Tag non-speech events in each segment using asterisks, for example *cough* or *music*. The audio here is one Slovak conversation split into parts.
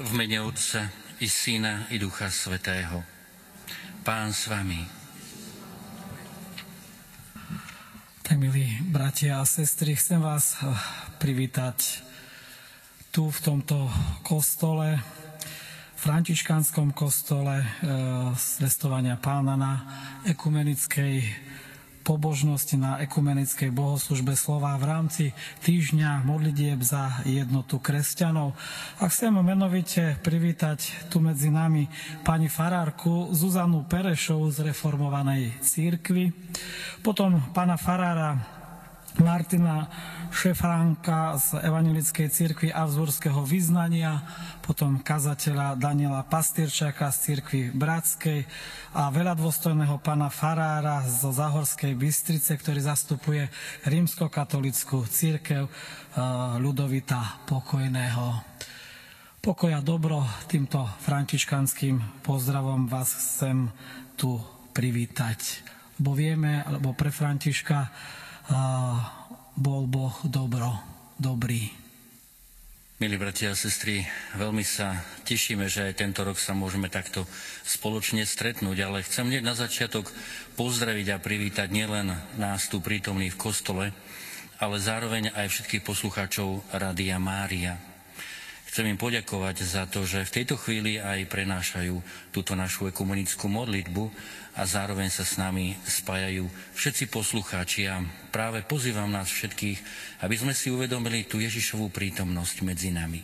V mene Otca i Syna i Ducha Svetého. Pán s vami. Tak milí bratia a sestry, chcem vás eh, privítať tu v tomto kostole, františkánskom kostole e, zvestovania pána na ekumenickej pobožnosť na ekumenickej bohoslužbe slova v rámci týždňa modlitieb za jednotu kresťanov. A chcem menovite privítať tu medzi nami pani farárku Zuzanu Perešovu z reformovanej církvy, potom pána farára Martina Šefránka z Evangelickej církvy Avzburského vyznania, potom kazateľa Daniela Pastierčáka z církvy Bratskej a veľa dôstojného pána Farára zo Zahorskej Bystrice, ktorý zastupuje rímskokatolickú církev eh, Ľudovita Pokojného. Pokoja dobro týmto františkanským pozdravom vás chcem tu privítať. Bo vieme, alebo pre Františka bol Boh dobro, dobrý. Milí bratia a sestry, veľmi sa tešíme, že aj tento rok sa môžeme takto spoločne stretnúť, ale chcem hneď na začiatok pozdraviť a privítať nielen nás tu prítomných v kostole, ale zároveň aj všetkých poslucháčov Rádia Mária. Chcem im poďakovať za to, že v tejto chvíli aj prenášajú túto našu ekumenickú modlitbu a zároveň sa s nami spájajú všetci poslucháči a práve pozývam nás všetkých, aby sme si uvedomili tú Ježišovú prítomnosť medzi nami.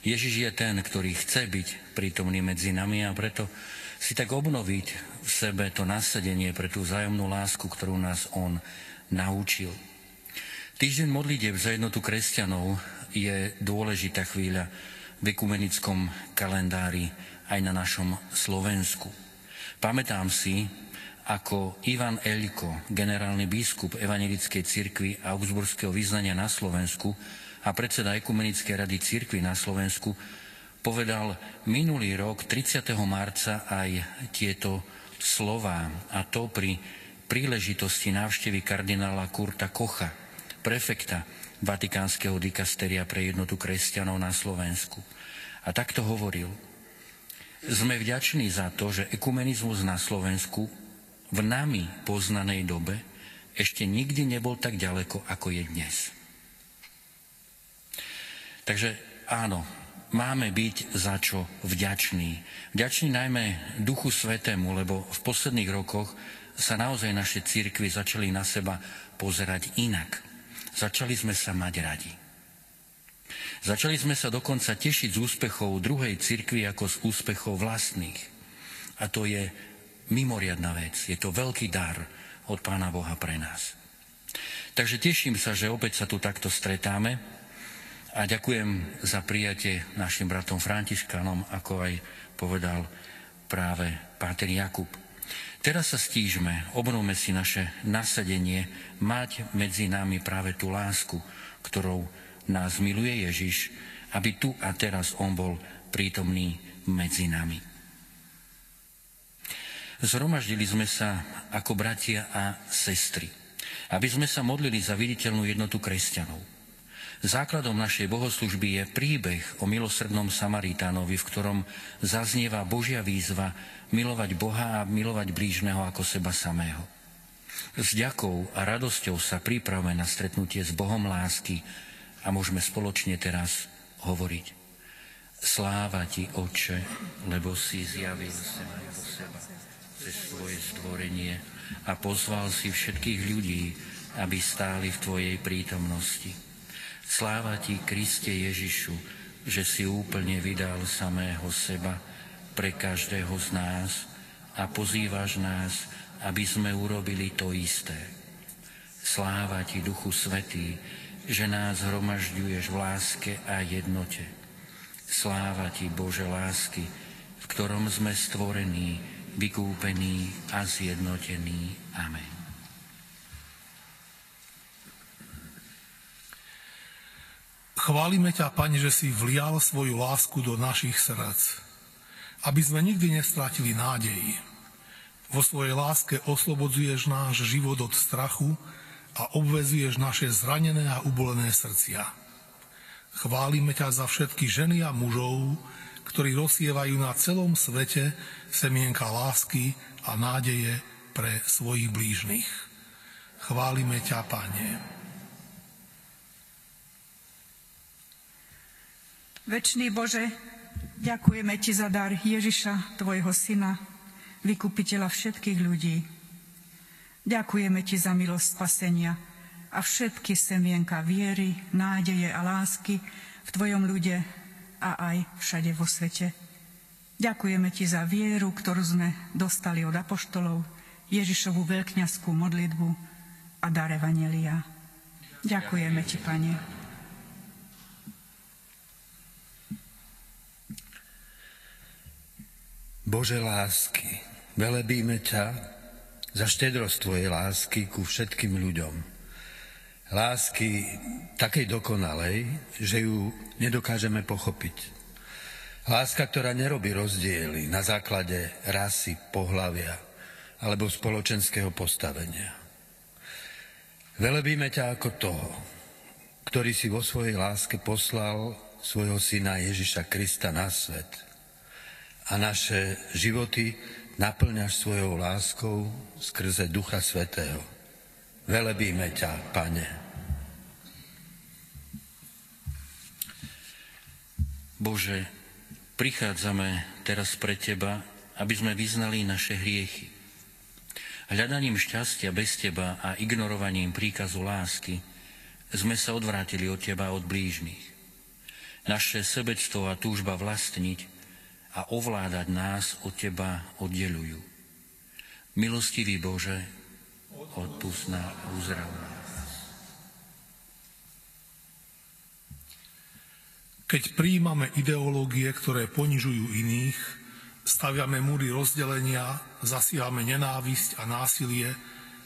Ježiš je ten, ktorý chce byť prítomný medzi nami a preto si tak obnoviť v sebe to nasadenie pre tú vzájomnú lásku, ktorú nás On naučil. Týždeň modlitev za jednotu kresťanov je dôležitá chvíľa v ekumenickom kalendári aj na našom Slovensku. Pamätám si, ako Ivan Eliko, generálny biskup Evangelickej cirkvi Augsburského vyznania na Slovensku a predseda Ekumenickej rady cirkvi na Slovensku, povedal minulý rok 30. marca aj tieto slová, a to pri príležitosti návštevy kardinála Kurta Kocha, prefekta Vatikánskeho dikasteria pre jednotu kresťanov na Slovensku. A takto hovoril – sme vďační za to, že ekumenizmus na Slovensku v nami poznanej dobe ešte nikdy nebol tak ďaleko, ako je dnes. Takže áno, máme byť za čo vďační. Vďační najmä Duchu Svetému, lebo v posledných rokoch sa naozaj naše církvy začali na seba pozerať inak. Začali sme sa mať radi. Začali sme sa dokonca tešiť z úspechov druhej cirkvi ako z úspechov vlastných. A to je mimoriadná vec. Je to veľký dar od Pána Boha pre nás. Takže teším sa, že opäť sa tu takto stretáme a ďakujem za prijatie našim bratom Františkanom, ako aj povedal práve Páter Jakub. Teraz sa stížme, obnovme si naše nasadenie, mať medzi nami práve tú lásku, ktorou nás miluje Ježiš, aby tu a teraz On bol prítomný medzi nami. Zhromaždili sme sa ako bratia a sestry, aby sme sa modlili za viditeľnú jednotu kresťanov. Základom našej bohoslužby je príbeh o milosrdnom Samaritánovi, v ktorom zaznieva Božia výzva milovať Boha a milovať blížneho ako seba samého. S ďakou a radosťou sa pripravme na stretnutie s Bohom lásky, a môžeme spoločne teraz hovoriť. Sláva ti, Oče, lebo si zjavil sa na seba cez tvoje stvorenie a pozval si všetkých ľudí, aby stáli v tvojej prítomnosti. Sláva ti, Kriste Ježišu, že si úplne vydal samého seba pre každého z nás a pozývaš nás, aby sme urobili to isté. Sláva ti, Duchu Svetý, že nás hromažďuješ v láske a jednote. Sláva Ti, Bože lásky, v ktorom sme stvorení, vykúpení a zjednotení. Amen. Chválime ťa, Pane, že si vlial svoju lásku do našich srdc, aby sme nikdy nestratili nádej. Vo svojej láske oslobodzuješ náš život od strachu, a obvezuješ naše zranené a ubolené srdcia. Chválime ťa za všetky ženy a mužov, ktorí rozsievajú na celom svete semienka lásky a nádeje pre svojich blížnych. Chválime ťa, Pane. Večný Bože, ďakujeme Ti za dar Ježiša, Tvojho Syna, vykupiteľa všetkých ľudí. Ďakujeme Ti za milosť spasenia a všetky semienka viery, nádeje a lásky v Tvojom ľude a aj všade vo svete. Ďakujeme Ti za vieru, ktorú sme dostali od apoštolov, Ježišovú veľkňaskú modlitbu a dar Evangelia. Ďakujeme Ti, Pane. Bože lásky, velebíme ťa za štedrosť Tvojej lásky ku všetkým ľuďom. Lásky takej dokonalej, že ju nedokážeme pochopiť. Láska, ktorá nerobí rozdiely na základe rasy, pohlavia alebo spoločenského postavenia. Velebíme ťa ako toho, ktorý si vo svojej láske poslal svojho syna Ježiša Krista na svet – a naše životy naplňaš svojou láskou skrze Ducha Svetého. Velebíme ťa, Pane. Bože, prichádzame teraz pre Teba, aby sme vyznali naše hriechy. Hľadaním šťastia bez Teba a ignorovaním príkazu lásky sme sa odvrátili od Teba od blížnych. Naše sebectvo a túžba vlastniť a ovládať nás od Teba oddelujú. Milostivý Bože, odpust na uzdrav Keď príjmame ideológie, ktoré ponižujú iných, staviame múry rozdelenia, zasíhame nenávisť a násilie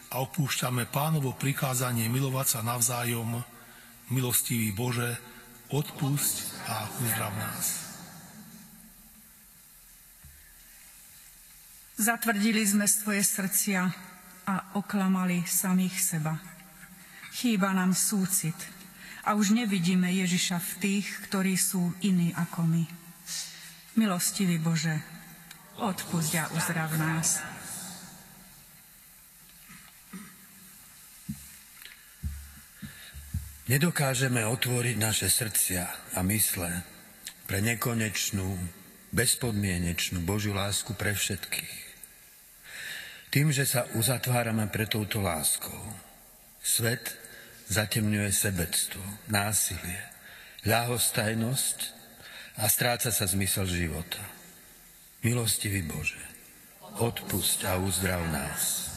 a opúšťame pánovo prikázanie milovať sa navzájom, milostivý Bože, odpusť a uzdrav nás. Zatvrdili sme svoje srdcia a oklamali samých seba. Chýba nám súcit a už nevidíme Ježiša v tých, ktorí sú iní ako my. Milostivý Bože, odpusť a uzdrav nás. Nedokážeme otvoriť naše srdcia a mysle pre nekonečnú, bezpodmienečnú Božiu lásku pre všetkých. Tým, že sa uzatvárame pre touto láskou, svet zatemňuje sebectvo, násilie, ľahostajnosť a stráca sa zmysel života. Milostivý Bože, odpusť a uzdrav nás.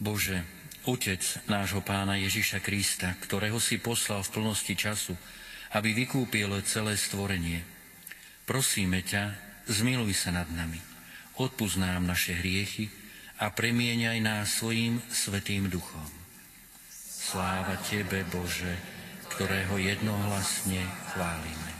Bože, Otec nášho pána Ježiša Krista, ktorého si poslal v plnosti času, aby vykúpil celé stvorenie, prosíme ťa, zmiluj sa nad nami, odpúsť nám naše hriechy a premieňaj nás svojim svetým duchom. Sláva Tebe, Bože, ktorého jednohlasne chválime.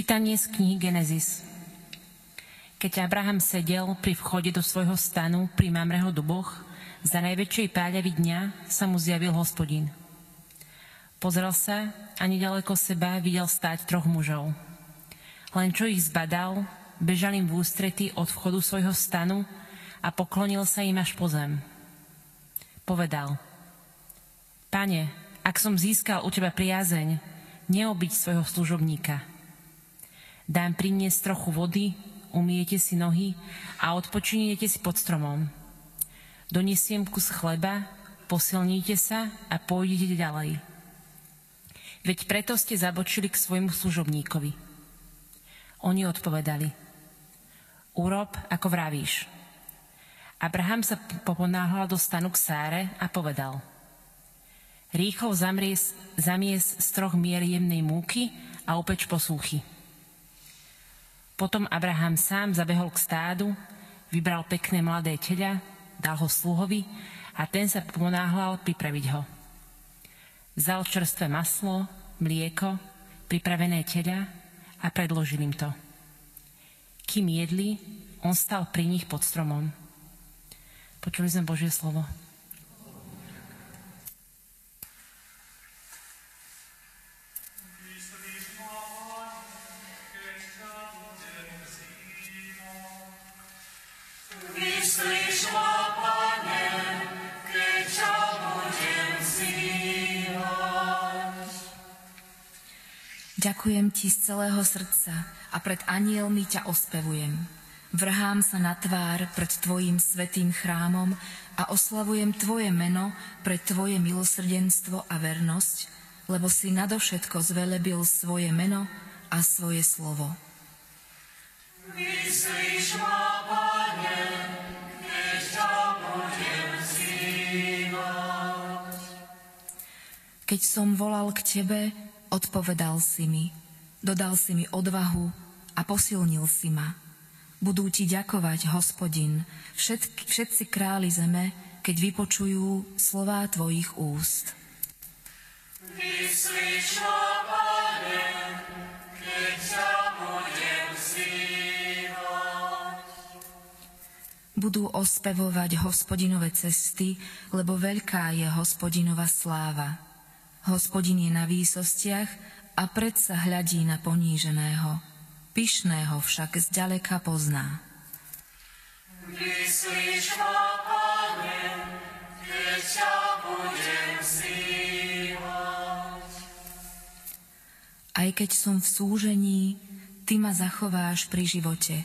Čítanie z knihy Genesis. Keď Abraham sedel pri vchode do svojho stanu pri Mamreho duboch, za najväčšej páľavy dňa sa mu zjavil hospodin. Pozrel sa a nedaleko seba videl stáť troch mužov. Len čo ich zbadal, bežal im v ústrety od vchodu svojho stanu a poklonil sa im až po zem. Povedal, Pane, ak som získal u teba priazeň, neobiť svojho služobníka – Dám priniesť trochu vody, umiete si nohy a odpočiniete si pod stromom. Donesiem kus chleba, posilníte sa a pôjdete ďalej. Veď preto ste zabočili k svojmu služobníkovi. Oni odpovedali, urob, ako vravíš. Abraham sa poponáhľal do stanu k Sáre a povedal, rýchlo zamies, z troch mier jemnej múky a upeč posúchy. Potom Abraham sám zabehol k stádu, vybral pekné mladé teľa, dal ho sluhovi a ten sa ponáhľal pripraviť ho. Vzal čerstvé maslo, mlieko, pripravené teľa a predložil im to. Kým jedli, on stal pri nich pod stromom. Počuli sme Božie slovo. Ďakujem ti z celého srdca a pred anielmi ťa ospevujem. Vrhám sa na tvár pred tvojim svetým chrámom a oslavujem tvoje meno pre tvoje milosrdenstvo a vernosť, lebo si nadovšetko zvelebil svoje meno a svoje slovo. Vyslíš ma, Keď som volal k Tebe, Odpovedal si mi, dodal si mi odvahu a posilnil si ma. Budú ti ďakovať, hospodin, všetky, všetci králi zeme, keď vypočujú slová tvojich úst. Vyslíš ma, Pane, keď ťa budem Budú ospevovať hospodinové cesty, lebo veľká je hospodinova sláva. Hospodin je na výsostiach a predsa hľadí na poníženého. Pyšného však zďaleka pozná. Vyslíš ma, Pane, keď ťa budem Aj keď som v súžení, Ty ma zachováš pri živote.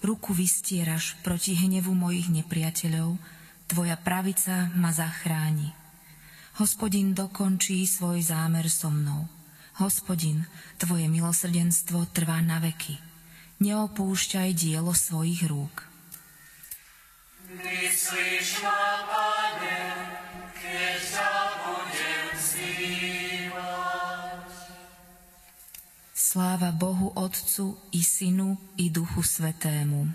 Ruku vystieraš proti hnevu mojich nepriateľov, Tvoja pravica ma zachráni. Hospodin dokončí svoj zámer so mnou. Hospodin, Tvoje milosrdenstvo trvá na veky. Neopúšťaj dielo svojich rúk. Myslíš ma, Pane, keď ťa budem Sláva Bohu Otcu i Synu i Duchu Svetému.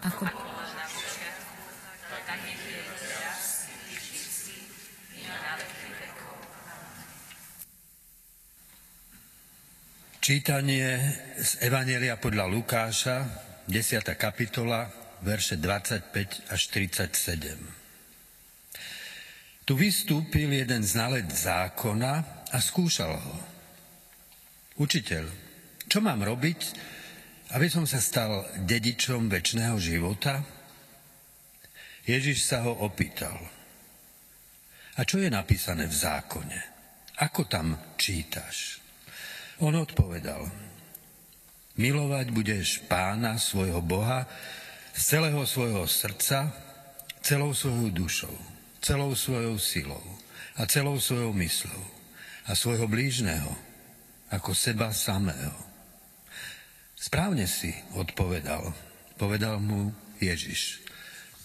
Ako... Čítanie z Evanielia podľa Lukáša, 10. kapitola, verše 25 až 37. Tu vystúpil jeden znalec zákona a skúšal ho. Učiteľ, čo mám robiť, aby som sa stal dedičom väčšného života? Ježiš sa ho opýtal. A čo je napísané v zákone? Ako tam čítaš? On odpovedal, milovať budeš pána svojho Boha z celého svojho srdca, celou svojou dušou, celou svojou silou a celou svojou myslou a svojho blížneho ako seba samého. Správne si odpovedal, povedal mu Ježiš.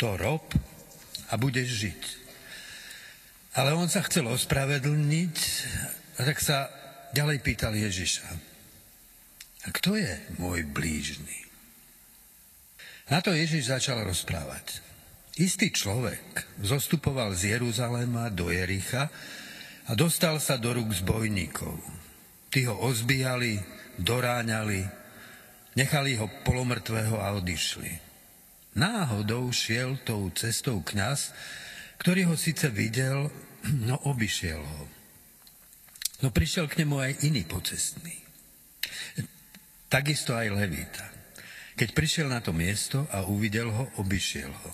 To rob a budeš žiť. Ale on sa chcel ospravedlniť, a tak sa ďalej pýtal Ježiša, a kto je môj blížny? Na to Ježiš začal rozprávať. Istý človek zostupoval z Jeruzaléma do Jericha a dostal sa do rúk zbojníkov. Tí ho ozbíjali, doráňali, nechali ho polomrtvého a odišli. Náhodou šiel tou cestou kňaz, ktorý ho síce videl, no obišiel ho. No prišiel k nemu aj iný pocestný. Takisto aj Levita. Keď prišiel na to miesto a uvidel ho, obišiel ho.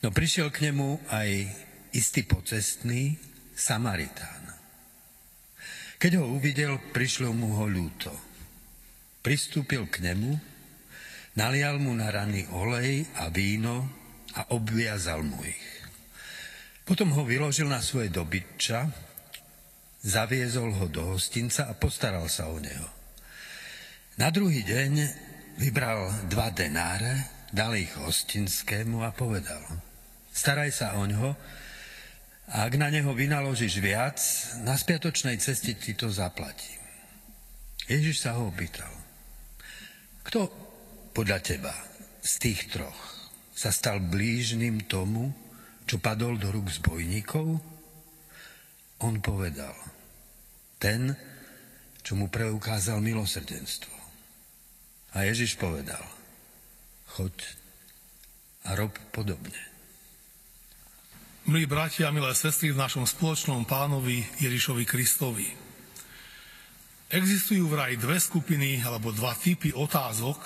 No prišiel k nemu aj istý pocestný Samaritán. Keď ho uvidel, prišlo mu ho ľúto. Pristúpil k nemu, nalial mu na rany olej a víno a obviazal mu ich. Potom ho vyložil na svoje dobytča, zaviezol ho do hostinca a postaral sa o neho. Na druhý deň vybral dva denáre, dal ich hostinskému a povedal, staraj sa o ňoho, a ak na neho vynaložíš viac, na spiatočnej ceste ti to zaplatím. Ježiš sa ho opýtal. Kto podľa teba z tých troch sa stal blížnym tomu, čo padol do rúk zbojníkov? On povedal, ten, čo mu preukázal milosrdenstvo. A Ježiš povedal, choď a rob podobne. Milí bratia milé sestry v našom spoločnom pánovi Ježišovi Kristovi. Existujú vraj dve skupiny alebo dva typy otázok.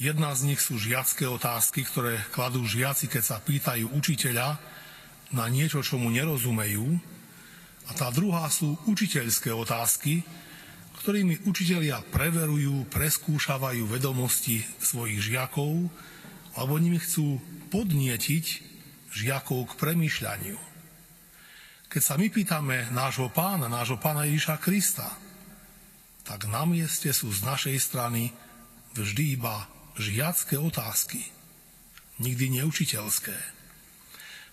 Jedna z nich sú žiacké otázky, ktoré kladú žiaci, keď sa pýtajú učiteľa na niečo, čo mu nerozumejú. A tá druhá sú učiteľské otázky, ktorými učitelia preverujú, preskúšavajú vedomosti svojich žiakov, alebo nimi chcú podnietiť žiakov k premýšľaniu. Keď sa my pýtame nášho pána, nášho pána Ježiša Krista, tak na mieste sú z našej strany vždy iba žiacké otázky, nikdy neučiteľské.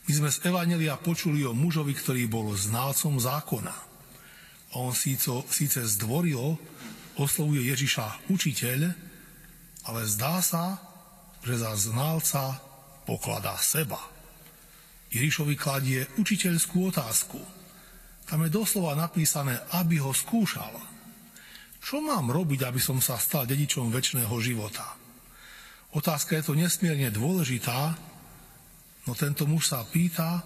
My sme z Evanelia počuli o mužovi, ktorý bol znalcom zákona. On síce, síce zdvorilo oslovuje Ježiša učiteľ, ale zdá sa, že za znalca pokladá seba. Ježišovi kladie učiteľskú otázku. Tam je doslova napísané, aby ho skúšal. Čo mám robiť, aby som sa stal dedičom väčšného života? Otázka je to nesmierne dôležitá, no tento muž sa pýta,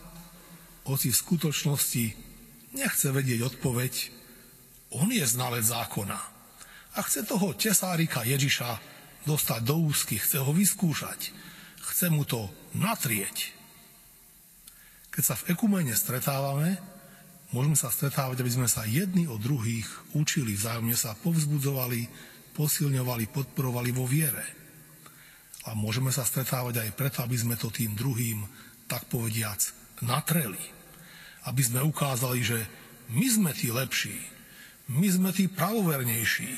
hoci v skutočnosti nechce vedieť odpoveď, on je znalec zákona a chce toho tesárika Ježiša dostať do úzky, chce ho vyskúšať, chce mu to natrieť. Keď sa v ekumene stretávame, môžeme sa stretávať, aby sme sa jedni od druhých učili, vzájomne sa povzbudzovali, posilňovali, podporovali vo viere. A môžeme sa stretávať aj preto, aby sme to tým druhým, tak povediac, natreli. Aby sme ukázali, že my sme tí lepší, my sme tí pravovernejší,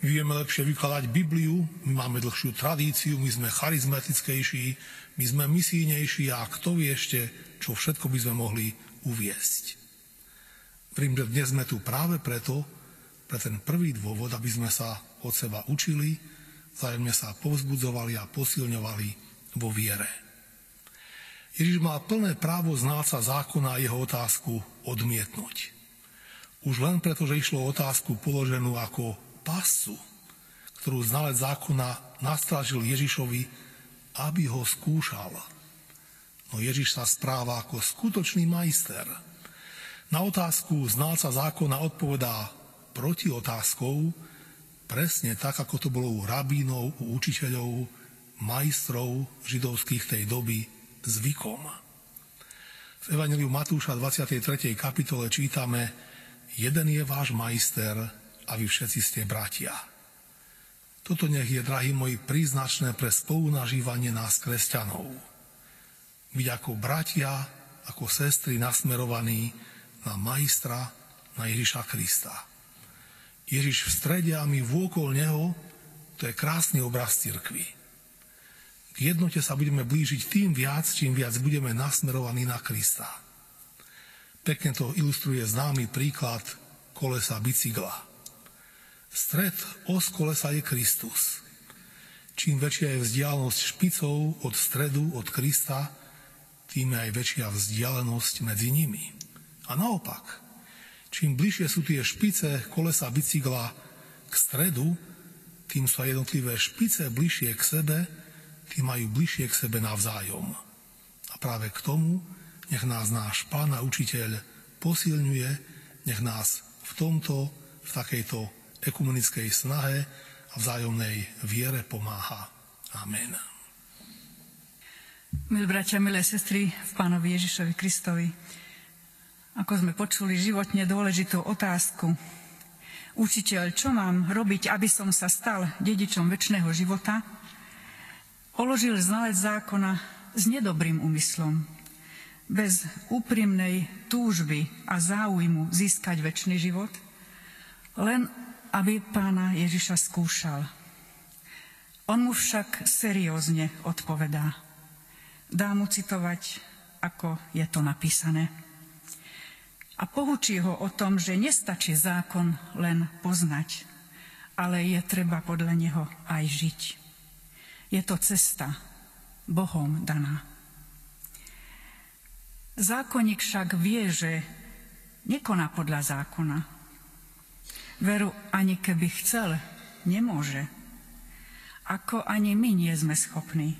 my vieme lepšie vykladať Bibliu, my máme dlhšiu tradíciu, my sme charizmatickejší, my sme misijnejší a kto vie ešte, čo všetko by sme mohli uviesť. Vím, že dnes sme tu práve preto, pre ten prvý dôvod, aby sme sa od seba učili, vzájomne sa povzbudzovali a posilňovali vo viere. Ježiš má plné právo znáca zákona a jeho otázku odmietnúť. Už len preto, že išlo o otázku položenú ako pasu, ktorú znalec zákona nastražil Ježišovi, aby ho skúšal No Ježiš sa správa ako skutočný majster. Na otázku znalca zákona odpovedá proti otázkou, presne tak, ako to bolo u rabínov, u učiteľov, majstrov židovských tej doby zvykom. V Evangeliu Matúša 23. kapitole čítame Jeden je váš majster a vy všetci ste bratia. Toto nech je, drahí moji, príznačné pre spolunažívanie nás kresťanov byť ako bratia, ako sestry nasmerovaní na majstra, na Ježiša Krista. Ježiš v strede a my vôkol Neho, to je krásny obraz cirkvi. K jednote sa budeme blížiť tým viac, čím viac budeme nasmerovaní na Krista. Pekne to ilustruje známy príklad kolesa bicykla. Stred os kolesa je Kristus. Čím väčšia je vzdialenosť špicou od stredu, od Krista, tým aj väčšia vzdialenosť medzi nimi. A naopak, Čím bližšie sú tie špice kolesa bicykla k stredu, tým sú jednotlivé špice bližšie k sebe, tým majú bližšie k sebe navzájom. A práve k tomu nech nás náš pán a učiteľ posilňuje, nech nás v tomto, v takejto ekumenickej snahe a vzájomnej viere pomáha. Amen. Milí bratia, milé sestry v Pánovi Ježišovi Kristovi, ako sme počuli životne dôležitú otázku, učiteľ, čo mám robiť, aby som sa stal dedičom väčšného života, položil znalec zákona s nedobrým úmyslom, bez úprimnej túžby a záujmu získať väčší život, len aby pána Ježiša skúšal. On mu však seriózne odpovedá. Dá mu citovať, ako je to napísané a poučí ho o tom, že nestačí zákon len poznať, ale je treba podľa neho aj žiť. Je to cesta Bohom daná. Zákonník však vie, že nekoná podľa zákona. Veru ani keby chcel, nemôže. Ako ani my nie sme schopní.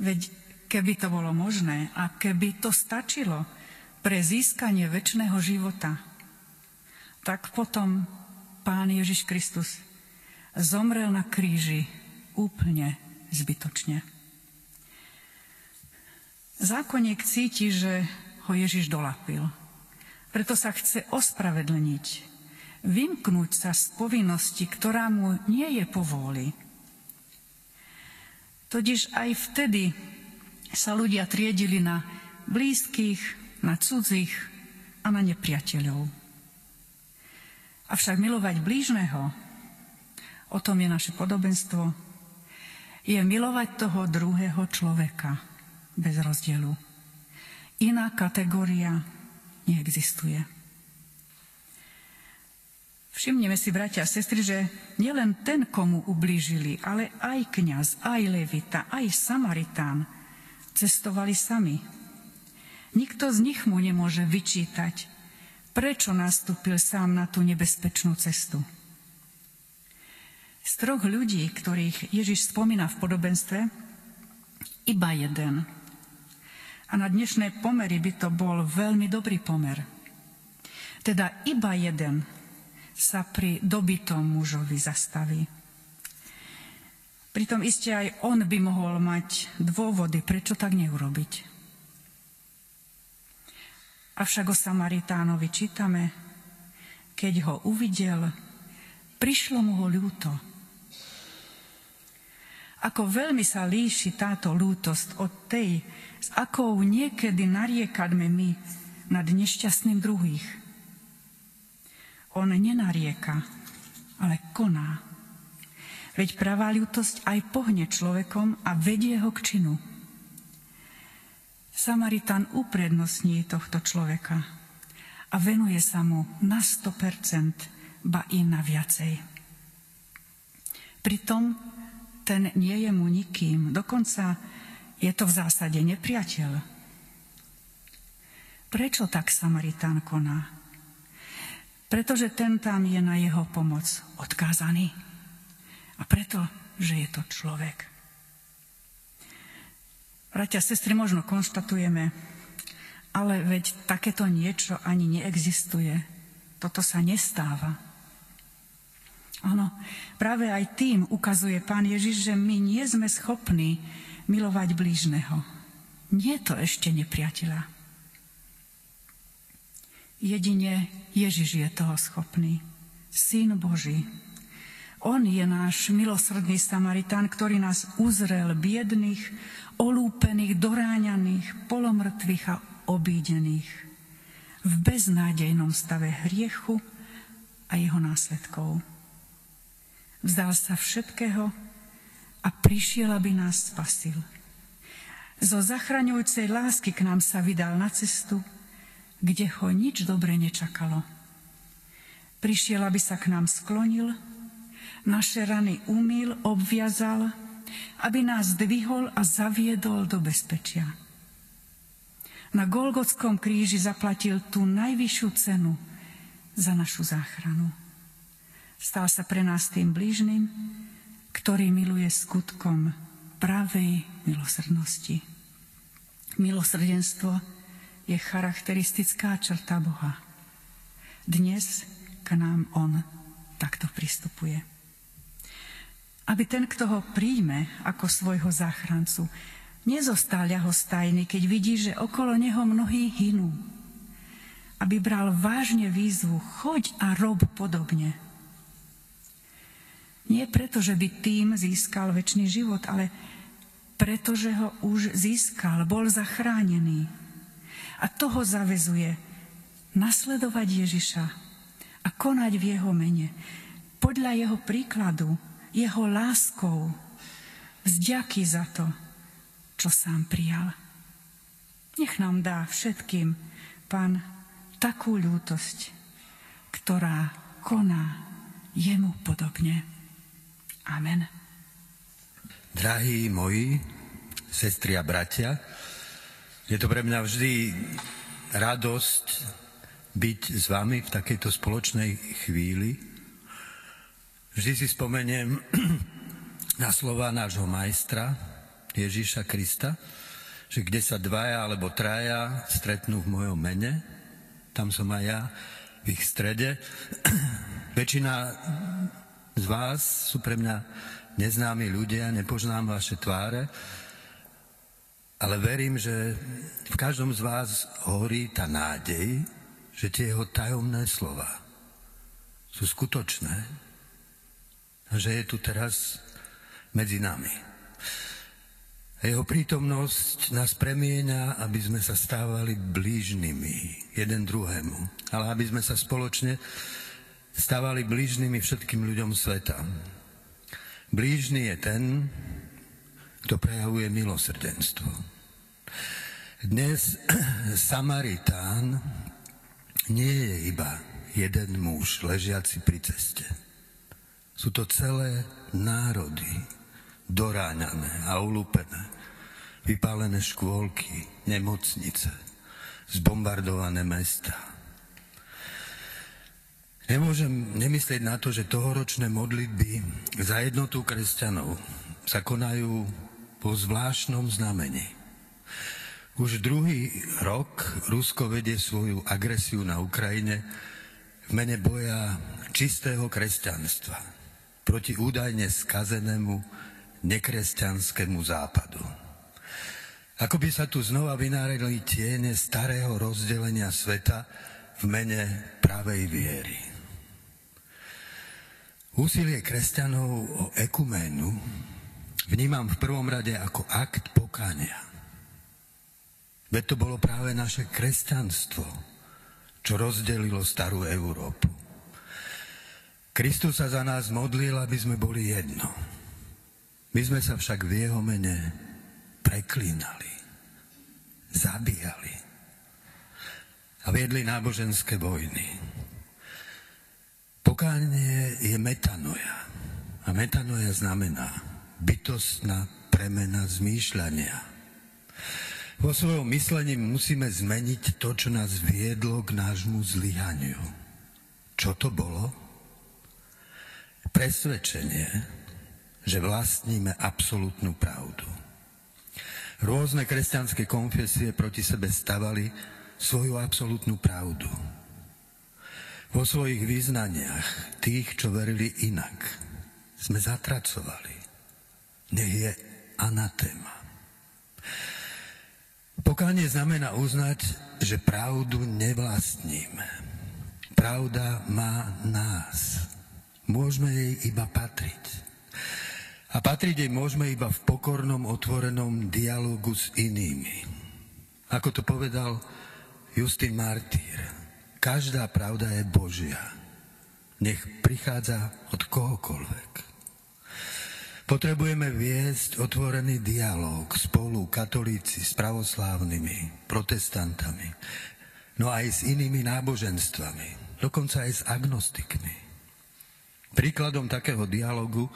Veď keby to bolo možné a keby to stačilo, pre získanie väčšného života, tak potom Pán Ježiš Kristus zomrel na kríži úplne zbytočne. Zákonník cíti, že ho Ježiš dolapil. Preto sa chce ospravedlniť, vymknúť sa z povinnosti, ktorá mu nie je povôli. Totiž aj vtedy sa ľudia triedili na blízkych, na cudzích a na nepriateľov. Avšak milovať blížneho, o tom je naše podobenstvo, je milovať toho druhého človeka bez rozdielu. Iná kategória neexistuje. Všimneme si, bratia a sestry, že nielen ten, komu ublížili, ale aj kňaz, aj levita, aj samaritán cestovali sami Nikto z nich mu nemôže vyčítať, prečo nastúpil sám na tú nebezpečnú cestu. Z troch ľudí, ktorých Ježiš spomína v podobenstve, iba jeden. A na dnešné pomery by to bol veľmi dobrý pomer. Teda iba jeden sa pri dobitom mužovi zastaví. Pritom iste aj on by mohol mať dôvody, prečo tak neurobiť. Avšak o Samaritánovi čítame, keď ho uvidel, prišlo mu ho ľúto. Ako veľmi sa líši táto lútosť od tej, s akou niekedy nariekadme my nad nešťastným druhých. On nenarieka, ale koná. Veď pravá ľútosť aj pohne človekom a vedie ho k činu. Samaritan uprednostní tohto človeka a venuje sa mu na 100%, ba i na viacej. Pritom ten nie je mu nikým, dokonca je to v zásade nepriateľ. Prečo tak Samaritán koná? Pretože ten tam je na jeho pomoc odkázaný. A preto, že je to človek. Bratia, sestry, možno konštatujeme, ale veď takéto niečo ani neexistuje. Toto sa nestáva. Áno, práve aj tým ukazuje Pán Ježiš, že my nie sme schopní milovať blížneho. Nie to ešte nepriateľa. Jedine Ježiš je toho schopný. Syn Boží. On je náš milosrdný Samaritán, ktorý nás uzrel biedných, olúpených, doráňaných, polomrtvých a obídených v beznádejnom stave hriechu a jeho následkov. Vzdal sa všetkého a prišiel, aby nás spasil. Zo zachraňujúcej lásky k nám sa vydal na cestu, kde ho nič dobre nečakalo. Prišiel, aby sa k nám sklonil, naše rany umýl, obviazal, aby nás dvihol a zaviedol do bezpečia. Na Golgotskom kríži zaplatil tú najvyššiu cenu, za našu záchranu. Stal sa pre nás tým blížnym, ktorý miluje skutkom pravej milosrdnosti. Milosrdenstvo je charakteristická črta Boha. Dnes k nám On takto pristupuje. Aby ten, kto ho príjme ako svojho záchrancu, nezostal ľahostajný, keď vidí, že okolo neho mnohí hynú. Aby bral vážne výzvu, choď a rob podobne. Nie preto, že by tým získal väčší život, ale preto, že ho už získal, bol zachránený. A to ho zavezuje nasledovať Ježiša a konať v jeho mene. Podľa jeho príkladu, jeho láskou, vzďaky za to, čo sám prijal. Nech nám dá všetkým, Pán, takú ľútosť, ktorá koná jemu podobne. Amen. Drahí moji, sestri a bratia, je to pre mňa vždy radosť byť s vami v takejto spoločnej chvíli. Vždy si spomeniem *clears throat* na slova nášho majstra Ježíša Krista, že kde sa dvaja alebo traja stretnú v mojom mene, tam som aj ja v ich strede. *clears throat* Väčšina z vás sú pre mňa neznámi ľudia, nepoznám vaše tváre, ale verím, že v každom z vás horí tá nádej, že tie jeho tajomné slova sú skutočné že je tu teraz medzi nami. Jeho prítomnosť nás premieňa, aby sme sa stávali blížnymi jeden druhému, ale aby sme sa spoločne stávali blížnymi všetkým ľuďom sveta. Blížny je ten, kto prejavuje milosrdenstvo. Dnes *clears throat* Samaritán nie je iba jeden muž ležiaci pri ceste. Sú to celé národy, doráňané a ulúpené, vypálené škôlky, nemocnice, zbombardované mesta. Nemôžem nemyslieť na to, že tohoročné modlitby za jednotu kresťanov sa konajú po zvláštnom znamení. Už druhý rok Rusko vedie svoju agresiu na Ukrajine v mene boja čistého kresťanstva proti údajne skazenému nekresťanskému západu. Ako by sa tu znova vynárili tiene starého rozdelenia sveta v mene pravej viery. Úsilie kresťanov o ekuménu vnímam v prvom rade ako akt pokania. Veď to bolo práve naše kresťanstvo, čo rozdelilo starú Európu. Kristus sa za nás modlil, aby sme boli jedno. My sme sa však v jeho mene preklínali, zabíjali a viedli náboženské vojny. Pokánie je metanoja. A metanoja znamená bytostná premena zmýšľania. Vo svojom myslení musíme zmeniť to, čo nás viedlo k nášmu zlyhaniu. Čo to bolo? Presvedčenie, že vlastníme absolútnu pravdu. Rôzne kresťanské konfesie proti sebe stavali svoju absolútnu pravdu vo svojich význaniach tých, čo verili inak, sme zatracovali. Nech je anatéma. Pokánie znamená uznať, že pravdu nevlastníme. Pravda má nás. Môžeme jej iba patriť. A patriť jej môžeme iba v pokornom, otvorenom dialogu s inými. Ako to povedal Justin Martýr. Každá pravda je Božia. Nech prichádza od kohokoľvek. Potrebujeme viesť otvorený dialog spolu katolíci s pravoslávnymi, protestantami, no aj s inými náboženstvami, dokonca aj s agnostikmi. Príkladom takého dialogu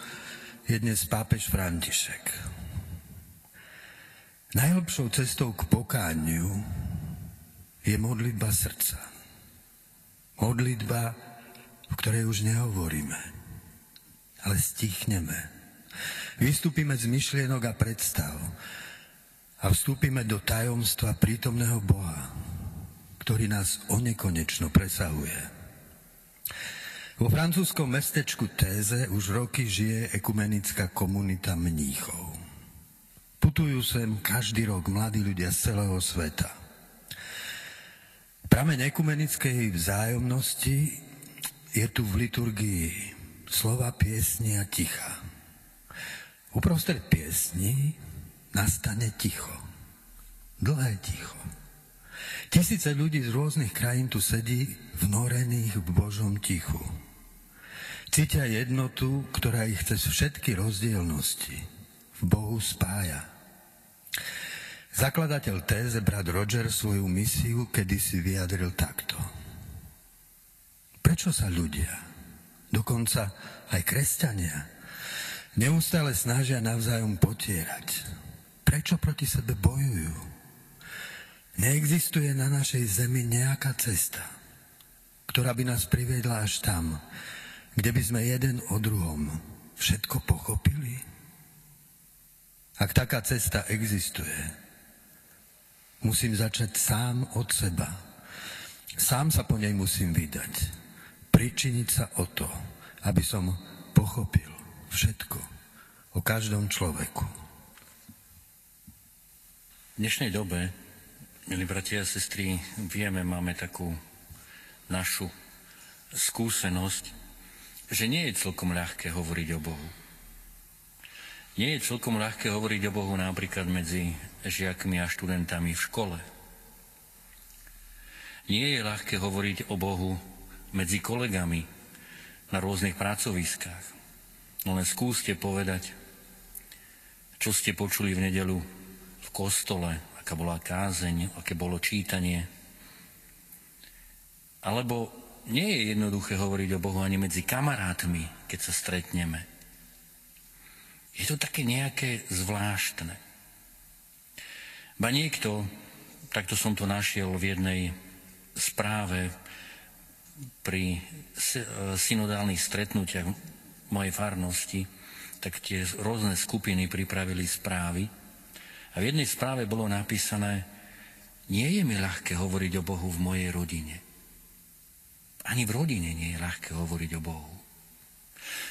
je dnes pápež František. Najlepšou cestou k pokániu je modlitba srdca. modlitba, v ktorej už nehovoríme, ale stichneme. Vystúpime z myšlienok a predstav a vstúpime do tajomstva prítomného Boha, ktorý nás onekonečno presahuje. Vo francúzskom mestečku Téze už roky žije ekumenická komunita mníchov. Putujú sem každý rok mladí ľudia z celého sveta. Prameň ekumenickej vzájomnosti je tu v liturgii slova piesni a ticha. Uprostred piesni nastane ticho. Dlhé ticho. Tisíce ľudí z rôznych krajín tu sedí vnorených v Božom tichu. Cítia jednotu, ktorá ich cez všetky rozdielnosti v Bohu spája. Zakladateľ téze, brat Roger, svoju misiu kedysi vyjadril takto. Prečo sa ľudia, dokonca aj kresťania, neustále snažia navzájom potierať? Prečo proti sebe bojujú? Neexistuje na našej zemi nejaká cesta, ktorá by nás priviedla až tam, kde by sme jeden o druhom všetko pochopili? Ak taká cesta existuje, musím začať sám od seba. Sám sa po nej musím vydať. Pričiniť sa o to, aby som pochopil všetko o každom človeku. V dnešnej dobe Milí bratia a sestry, vieme, máme takú našu skúsenosť, že nie je celkom ľahké hovoriť o Bohu. Nie je celkom ľahké hovoriť o Bohu napríklad medzi žiakmi a študentami v škole. Nie je ľahké hovoriť o Bohu medzi kolegami na rôznych pracoviskách. No len skúste povedať, čo ste počuli v nedelu v kostole aká bola kázeň, aké bolo čítanie. Alebo nie je jednoduché hovoriť o Bohu ani medzi kamarátmi, keď sa stretneme. Je to také nejaké zvláštne. Ba niekto, takto som to našiel v jednej správe pri synodálnych stretnutiach mojej farnosti, tak tie rôzne skupiny pripravili správy a v jednej správe bolo napísané, nie je mi ľahké hovoriť o Bohu v mojej rodine. Ani v rodine nie je ľahké hovoriť o Bohu.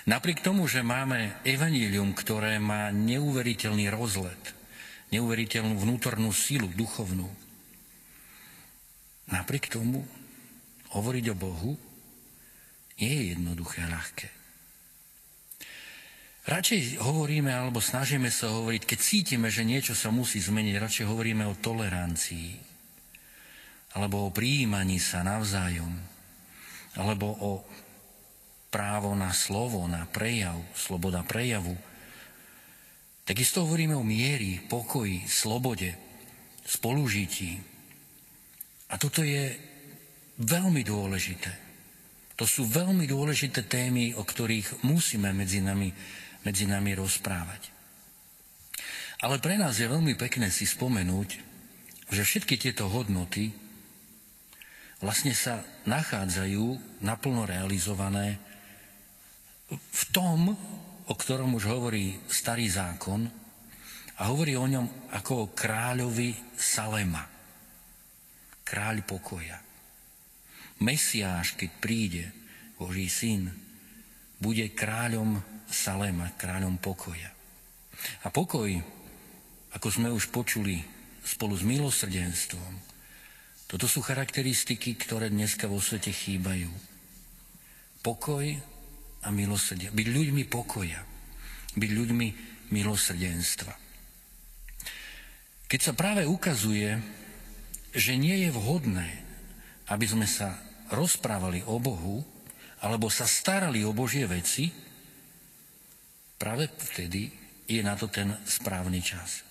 Napriek tomu, že máme evanílium, ktoré má neuveriteľný rozlet, neuveriteľnú vnútornú silu, duchovnú, napriek tomu hovoriť o Bohu nie je jednoduché ľahké. Radšej hovoríme alebo snažíme sa hovoriť, keď cítime, že niečo sa musí zmeniť, radšej hovoríme o tolerancii, alebo o prijímaní sa navzájom, alebo o právo na slovo, na prejav, sloboda prejavu. Takisto hovoríme o miery, pokoji, slobode, spolužití. A toto je veľmi dôležité. To sú veľmi dôležité témy, o ktorých musíme medzi nami medzi nami rozprávať. Ale pre nás je veľmi pekné si spomenúť, že všetky tieto hodnoty vlastne sa nachádzajú naplno realizované v tom, o ktorom už hovorí starý zákon a hovorí o ňom ako o kráľovi Salema. Kráľ pokoja. Mesiáš, keď príde, Boží syn, bude kráľom Salema, kráľom pokoja. A pokoj, ako sme už počuli spolu s milosrdenstvom, toto sú charakteristiky, ktoré dneska vo svete chýbajú. Pokoj a milosrdenstvo. Byť ľuďmi pokoja. Byť ľuďmi milosrdenstva. Keď sa práve ukazuje, že nie je vhodné, aby sme sa rozprávali o Bohu, alebo sa starali o Božie veci, práve vtedy je na to ten správny čas.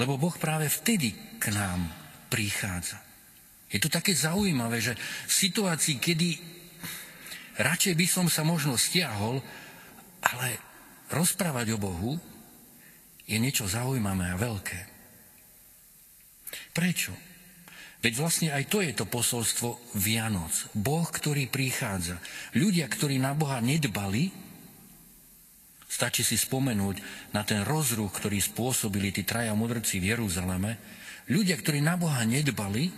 Lebo Boh práve vtedy k nám prichádza. Je to také zaujímavé, že v situácii, kedy radšej by som sa možno stiahol, ale rozprávať o Bohu je niečo zaujímavé a veľké. Prečo? Veď vlastne aj to je to posolstvo Vianoc. Boh, ktorý prichádza. Ľudia, ktorí na Boha nedbali, stačí si spomenúť na ten rozruch, ktorý spôsobili tí traja mudrci v Jeruzaleme, ľudia, ktorí na Boha nedbali,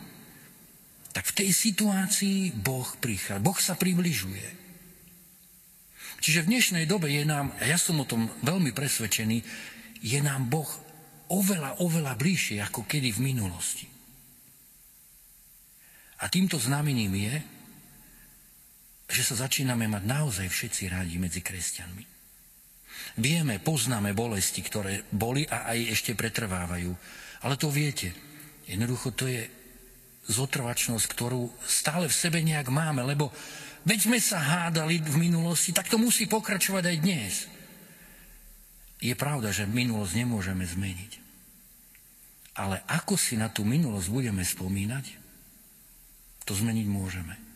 tak v tej situácii Boh prichádza. Boh sa približuje. Čiže v dnešnej dobe je nám, a ja som o tom veľmi presvedčený, je nám Boh oveľa, oveľa bližšie ako kedy v minulosti. A týmto znamením je, že sa začíname mať naozaj všetci rádi medzi kresťanmi. Vieme, poznáme bolesti, ktoré boli a aj ešte pretrvávajú. Ale to viete, jednoducho to je zotrvačnosť, ktorú stále v sebe nejak máme, lebo veď sme sa hádali v minulosti, tak to musí pokračovať aj dnes. Je pravda, že minulosť nemôžeme zmeniť. Ale ako si na tú minulosť budeme spomínať, to zmeniť môžeme.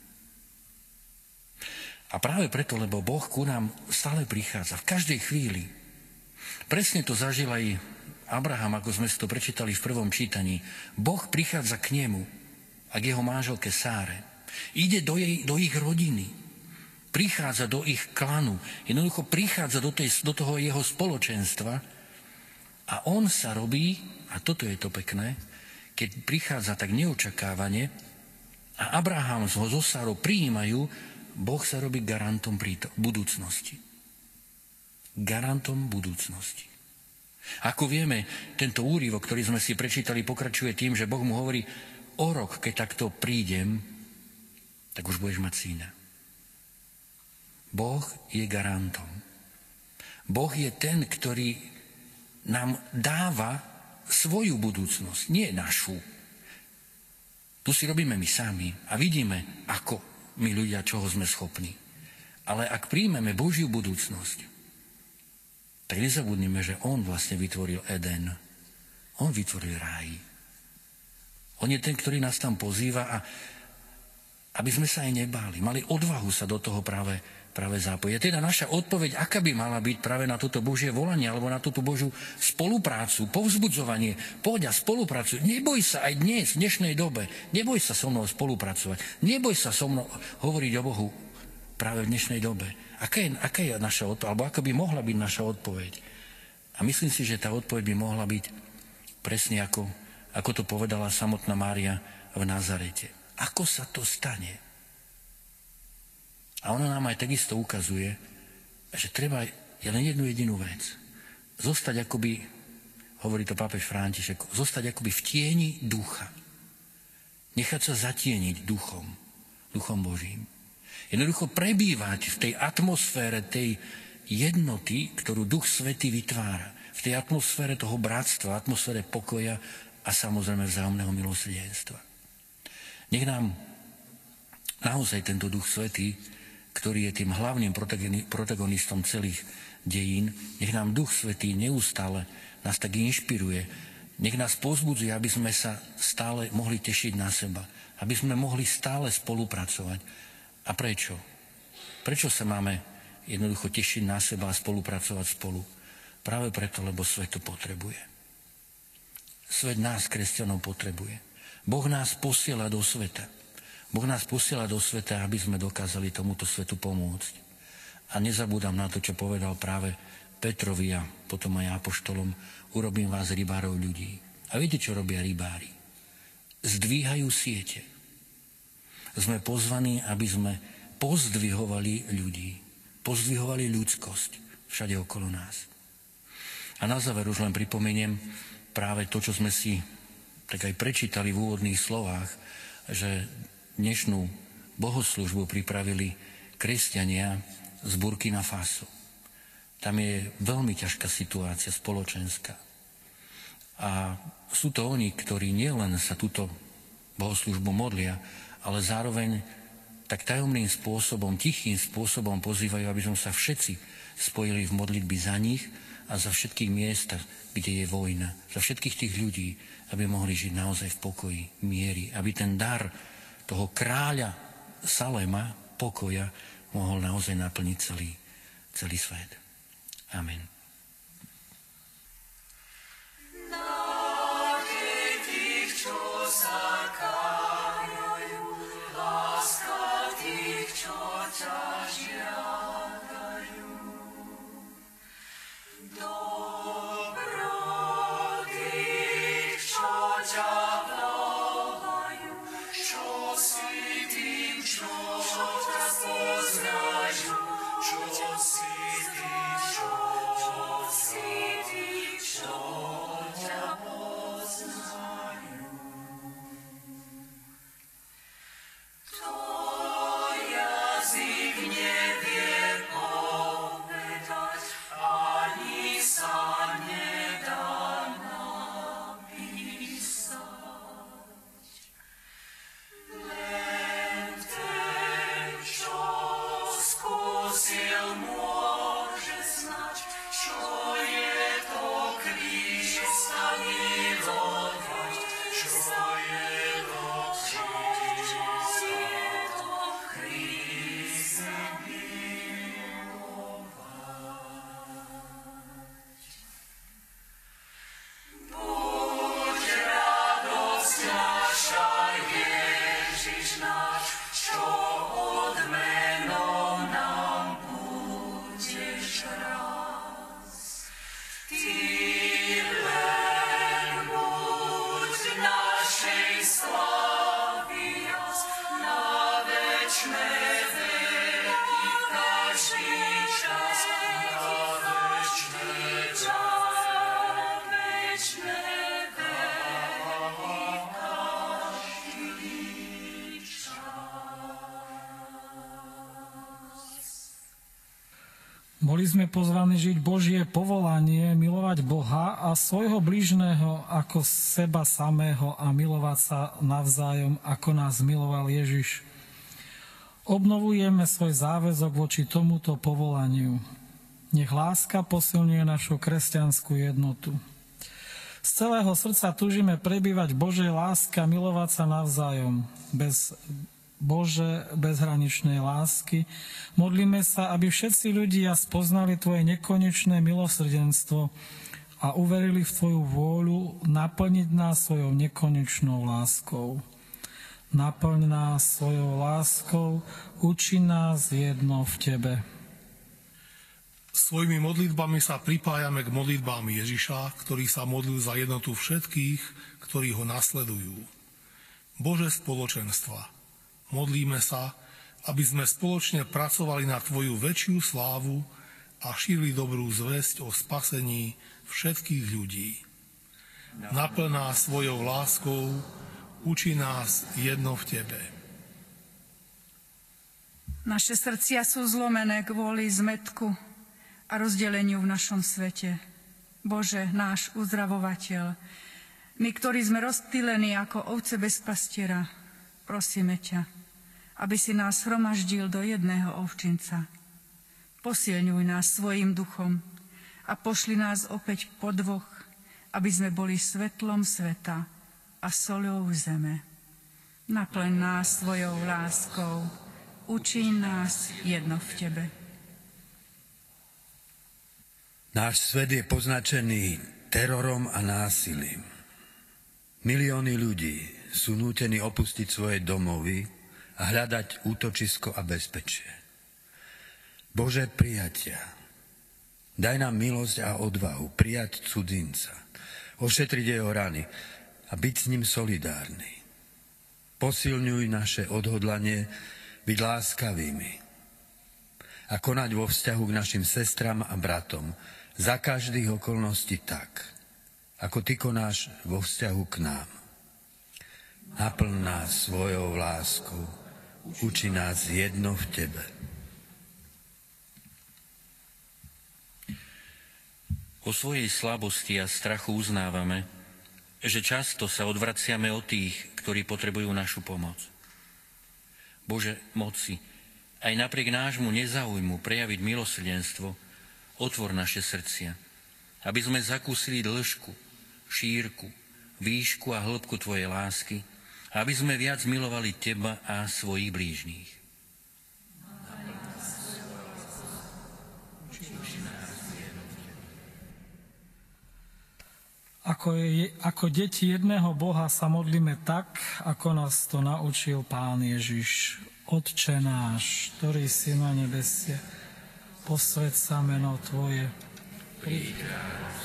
A práve preto, lebo Boh ku nám stále prichádza, v každej chvíli. Presne to zažil aj Abraham, ako sme si to prečítali v prvom čítaní. Boh prichádza k nemu a k jeho manželke Sáre. Ide do, jej, do ich rodiny. Prichádza do ich klanu. Jednoducho prichádza do, tej, do toho jeho spoločenstva a on sa robí, a toto je to pekné, keď prichádza tak neočakávane, a Abraham ho zo Sárou prijímajú, Boh sa robí garantom budúcnosti. Garantom budúcnosti. Ako vieme, tento úrivok, ktorý sme si prečítali, pokračuje tým, že Boh mu hovorí, o rok, keď takto prídem, tak už budeš mať syna. Boh je garantom. Boh je ten, ktorý nám dáva svoju budúcnosť, nie našu. Tu si robíme my sami a vidíme, ako my ľudia, čoho sme schopní. Ale ak príjmeme Božiu budúcnosť, tak nezabudnime, že On vlastne vytvoril Eden. On vytvoril ráj. On je ten, ktorý nás tam pozýva a aby sme sa aj nebáli, mali odvahu sa do toho práve práve zápojiť. Teda naša odpoveď, aká by mala byť práve na toto Božie volanie alebo na túto Božiu spoluprácu, povzbudzovanie, poď a spolupracuj. Neboj sa aj dnes, v dnešnej dobe, neboj sa so mnou spolupracovať. Neboj sa so mnou hovoriť o Bohu práve v dnešnej dobe. Aká je, aká je naša odpoveď, alebo aká by mohla byť naša odpoveď? A myslím si, že tá odpoveď by mohla byť presne ako, ako to povedala samotná Mária v Nazarete. Ako sa to stane? A ona nám aj takisto ukazuje, že treba je len jednu jedinú vec. Zostať akoby, hovorí to pápež František, zostať akoby v tieni ducha. Nechať sa zatieniť duchom, duchom Božím. Jednoducho prebývať v tej atmosfére tej jednoty, ktorú Duch Svetý vytvára. V tej atmosfére toho bratstva, atmosfére pokoja a samozrejme vzájomného milosrdenstva. Nech nám naozaj tento Duch Svetý ktorý je tým hlavným protagonistom celých dejín, nech nám Duch Svetý neustále nás tak inšpiruje, nech nás pozbudzuje, aby sme sa stále mohli tešiť na seba, aby sme mohli stále spolupracovať. A prečo? Prečo sa máme jednoducho tešiť na seba a spolupracovať spolu? Práve preto, lebo svet to potrebuje. Svet nás, kresťanov, potrebuje. Boh nás posiela do sveta. Boh nás posiela do sveta, aby sme dokázali tomuto svetu pomôcť. A nezabúdam na to, čo povedal práve Petrovi a potom aj Apoštolom, urobím vás rybárov ľudí. A viete, čo robia rybári? Zdvíhajú siete. Sme pozvaní, aby sme pozdvihovali ľudí. Pozdvihovali ľudskosť všade okolo nás. A na záver už len pripomeniem práve to, čo sme si tak aj prečítali v úvodných slovách, že dnešnú bohoslužbu pripravili kresťania z Burkina Faso. Tam je veľmi ťažká situácia spoločenská. A sú to oni, ktorí nielen sa túto bohoslužbu modlia, ale zároveň tak tajomným spôsobom, tichým spôsobom pozývajú, aby sme sa všetci spojili v modlitby za nich a za všetkých miestach, kde je vojna. Za všetkých tých ľudí, aby mohli žiť naozaj v pokoji, miery. Aby ten dar toho kráľa Salema, pokoja, mohol naozaj naplniť celý, celý svet. Amen. Na Boli sme pozvaní žiť Božie povolanie, milovať Boha a svojho blížneho ako seba samého a milovať sa navzájom, ako nás miloval Ježiš. Obnovujeme svoj záväzok voči tomuto povolaniu. Nech láska posilňuje našu kresťanskú jednotu. Z celého srdca túžime prebývať Božej láska, milovať sa navzájom, bez Bože bezhraničnej lásky, modlíme sa, aby všetci ľudia spoznali Tvoje nekonečné milosrdenstvo a uverili v Tvoju vôľu naplniť nás svojou nekonečnou láskou. Naplň nás svojou láskou, uči nás jedno v Tebe. Svojimi modlitbami sa pripájame k modlitbám Ježiša, ktorý sa modlil za jednotu všetkých, ktorí ho nasledujú. Bože spoločenstva, Modlíme sa, aby sme spoločne pracovali na Tvoju väčšiu slávu a šírili dobrú zväzť o spasení všetkých ľudí. Naplná svojou láskou, učí nás jedno v Tebe. Naše srdcia sú zlomené kvôli zmetku a rozdeleniu v našom svete. Bože, náš uzdravovateľ, my, ktorí sme rozptýlení ako ovce bez pastiera, prosíme ťa, aby si nás hromaždil do jedného ovčinca. Posilňuj nás svojim duchom a pošli nás opäť po dvoch, aby sme boli svetlom sveta a solou zeme. Naplň nás svojou láskou, učí nás jedno v Tebe. Náš svet je poznačený terorom a násilím. Milióny ľudí sú nútení opustiť svoje domovy, hľadať útočisko a bezpečie. Bože prijatia, daj nám milosť a odvahu prijať cudzinca, ošetriť jeho rany a byť s ním solidárny. Posilňuj naše odhodlanie byť láskavými a konať vo vzťahu k našim sestram a bratom za každých okolností tak, ako Ty konáš vo vzťahu k nám. Naplň nás svojou láskou, Uči nás jedno v Tebe. O svojej slabosti a strachu uznávame, že často sa odvraciame od tých, ktorí potrebujú našu pomoc. Bože, moci, aj napriek nášmu nezáujmu prejaviť milosrdenstvo, otvor naše srdcia, aby sme zakúsili dĺžku, šírku, výšku a hĺbku Tvojej lásky, aby sme viac milovali Teba a svojich blížných. Ako, je, ako deti jedného Boha sa modlíme tak, ako nás to naučil Pán Ježiš. Otče náš, ktorý si na nebesie, posved sa meno Tvoje. Príď Tvoje,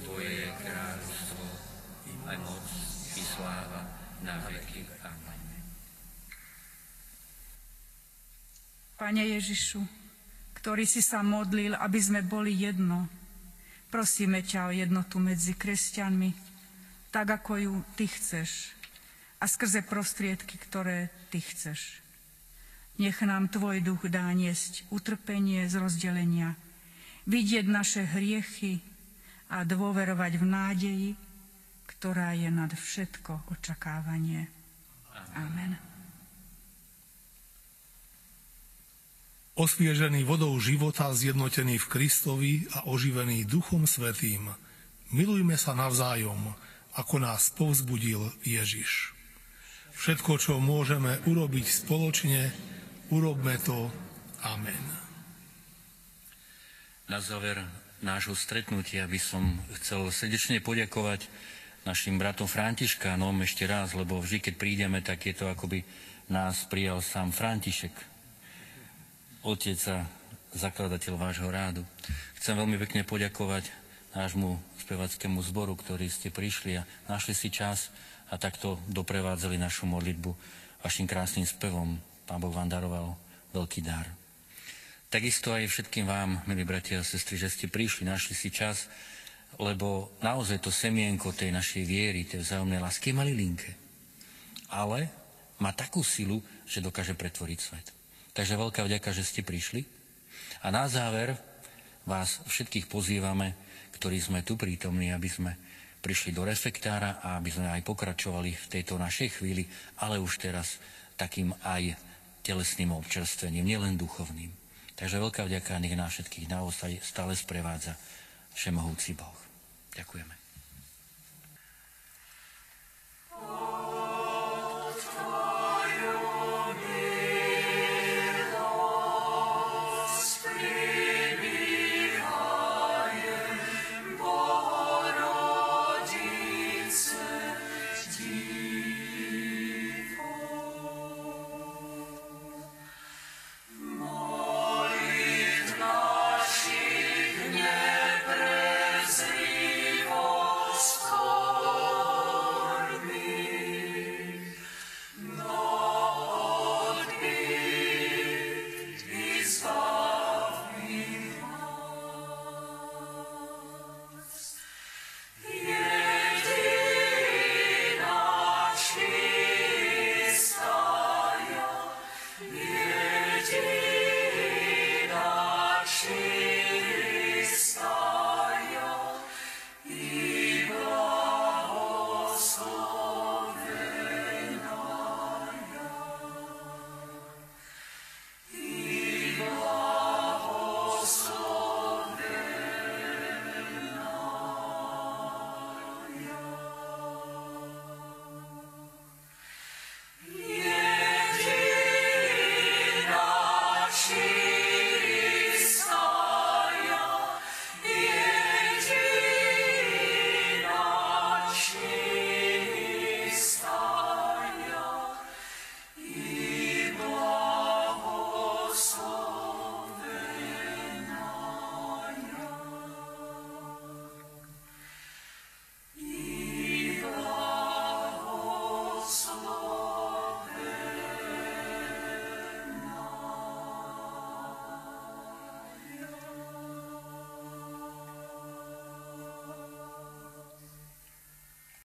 Tvoje kráľovstvo, aj moc, i sláva na veky. Amen. Pane Ježišu, ktorý si sa modlil, aby sme boli jedno, prosíme ťa o jednotu medzi kresťanmi, tak ako ju Ty chceš a skrze prostriedky, ktoré Ty chceš. Nech nám Tvoj duch dá niesť utrpenie z rozdelenia, vidieť naše hriechy a dôverovať v nádeji, ktorá je nad všetko očakávanie. Amen. Osviežený vodou života, zjednotený v Kristovi a oživený Duchom Svetým, milujme sa navzájom, ako nás povzbudil Ježiš. Všetko, čo môžeme urobiť spoločne, urobme to. Amen. Na záver nášho stretnutia by som chcel srdečne poďakovať našim bratom Františkánom ešte raz, lebo vždy, keď prídeme, tak je to akoby nás prijal sám František, otec a zakladateľ vášho rádu. Chcem veľmi pekne poďakovať nášmu spevackému zboru, ktorí ste prišli a našli si čas a takto doprevádzali našu modlitbu vašim krásnym spevom. Pán Boh vám daroval veľký dar. Takisto aj všetkým vám, milí bratia a sestry, že ste prišli, našli si čas, lebo naozaj to semienko tej našej viery, tej vzájomnej lásky je malilinké. Ale má takú silu, že dokáže pretvoriť svet. Takže veľká vďaka, že ste prišli. A na záver vás všetkých pozývame, ktorí sme tu prítomní, aby sme prišli do refektára a aby sme aj pokračovali v tejto našej chvíli, ale už teraz takým aj telesným občerstvením, nielen duchovným. Takže veľká vďaka nech nás všetkých naozaj stále sprevádza všemohúci Boh. Ďakujeme. Oh.